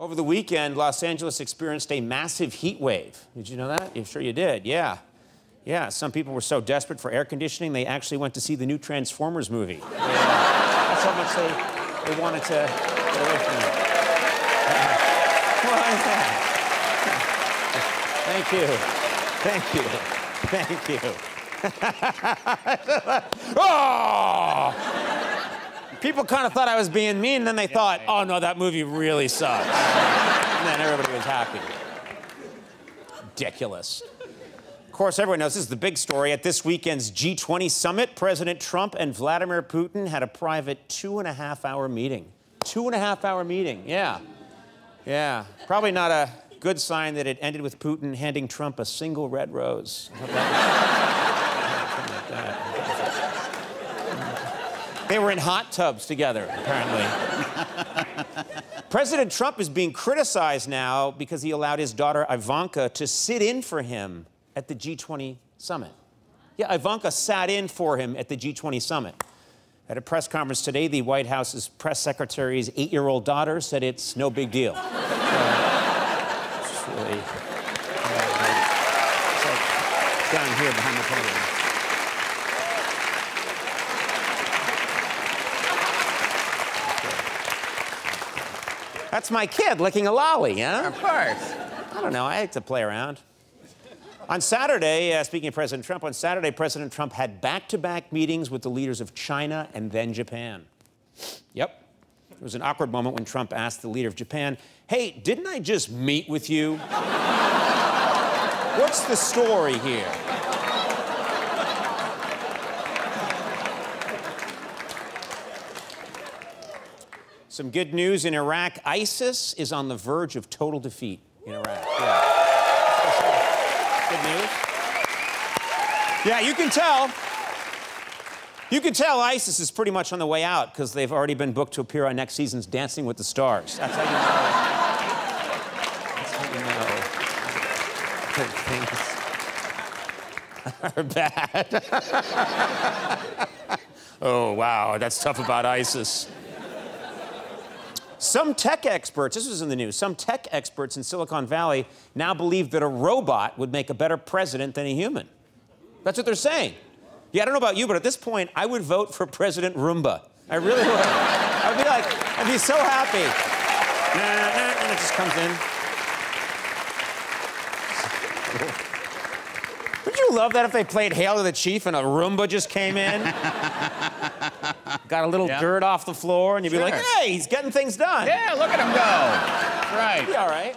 Over the weekend, Los Angeles experienced a massive heat wave. Did you know that? I'm sure you did. Yeah. Yeah, some people were so desperate for air conditioning, they actually went to see the new Transformers movie. Yeah. That's how much they, they wanted to get away from it. Is that? Thank you. Thank you. oh! People kind of thought I was being mean, and then they thought, oh no, that movie really sucks. and then everybody was happy. Ridiculous. Of course, everyone knows this is the big story. At this weekend's G20 summit, President Trump and Vladimir Putin had a private two and a half hour meeting. Two and a half hour meeting, yeah. Yeah. Probably not a good sign that it ended with Putin handing Trump a single red rose. They were in hot tubs together, apparently. President Trump is being criticized now because he allowed his daughter Ivanka to sit in for him at the G20 summit. Yeah, Ivanka sat in for him at the G20 summit. At a press conference today, the White House's press secretary's eight year old daughter said it's no big deal. uh, it's really. Uh, it's like down here behind the podium. That's my kid licking a lolly, huh? Of course. I don't know. I like to play around. On Saturday, uh, speaking of President Trump, on Saturday, President Trump had back to back meetings with the leaders of China and then Japan. Yep. It was an awkward moment when Trump asked the leader of Japan, Hey, didn't I just meet with you? What's the story here? Some good news in Iraq. ISIS is on the verge of total defeat in Iraq. Yeah. Good news. Yeah, you can tell. You can tell ISIS is pretty much on the way out because they've already been booked to appear on next season's Dancing with the Stars. That's how you know. That's how you know. Things are bad. oh, wow, that's tough about ISIS. Some tech experts, this was in the news, some tech experts in Silicon Valley now believe that a robot would make a better president than a human. That's what they're saying. Yeah, I don't know about you, but at this point, I would vote for President Roomba. I really would. I'd be like, I'd be so happy. And it just comes in. Would you love that if they played Hail to the Chief and a Roomba just came in? Got a little yep. dirt off the floor, and you'd sure. be like, hey, he's getting things done. Yeah, look at him go. Right. Be all right.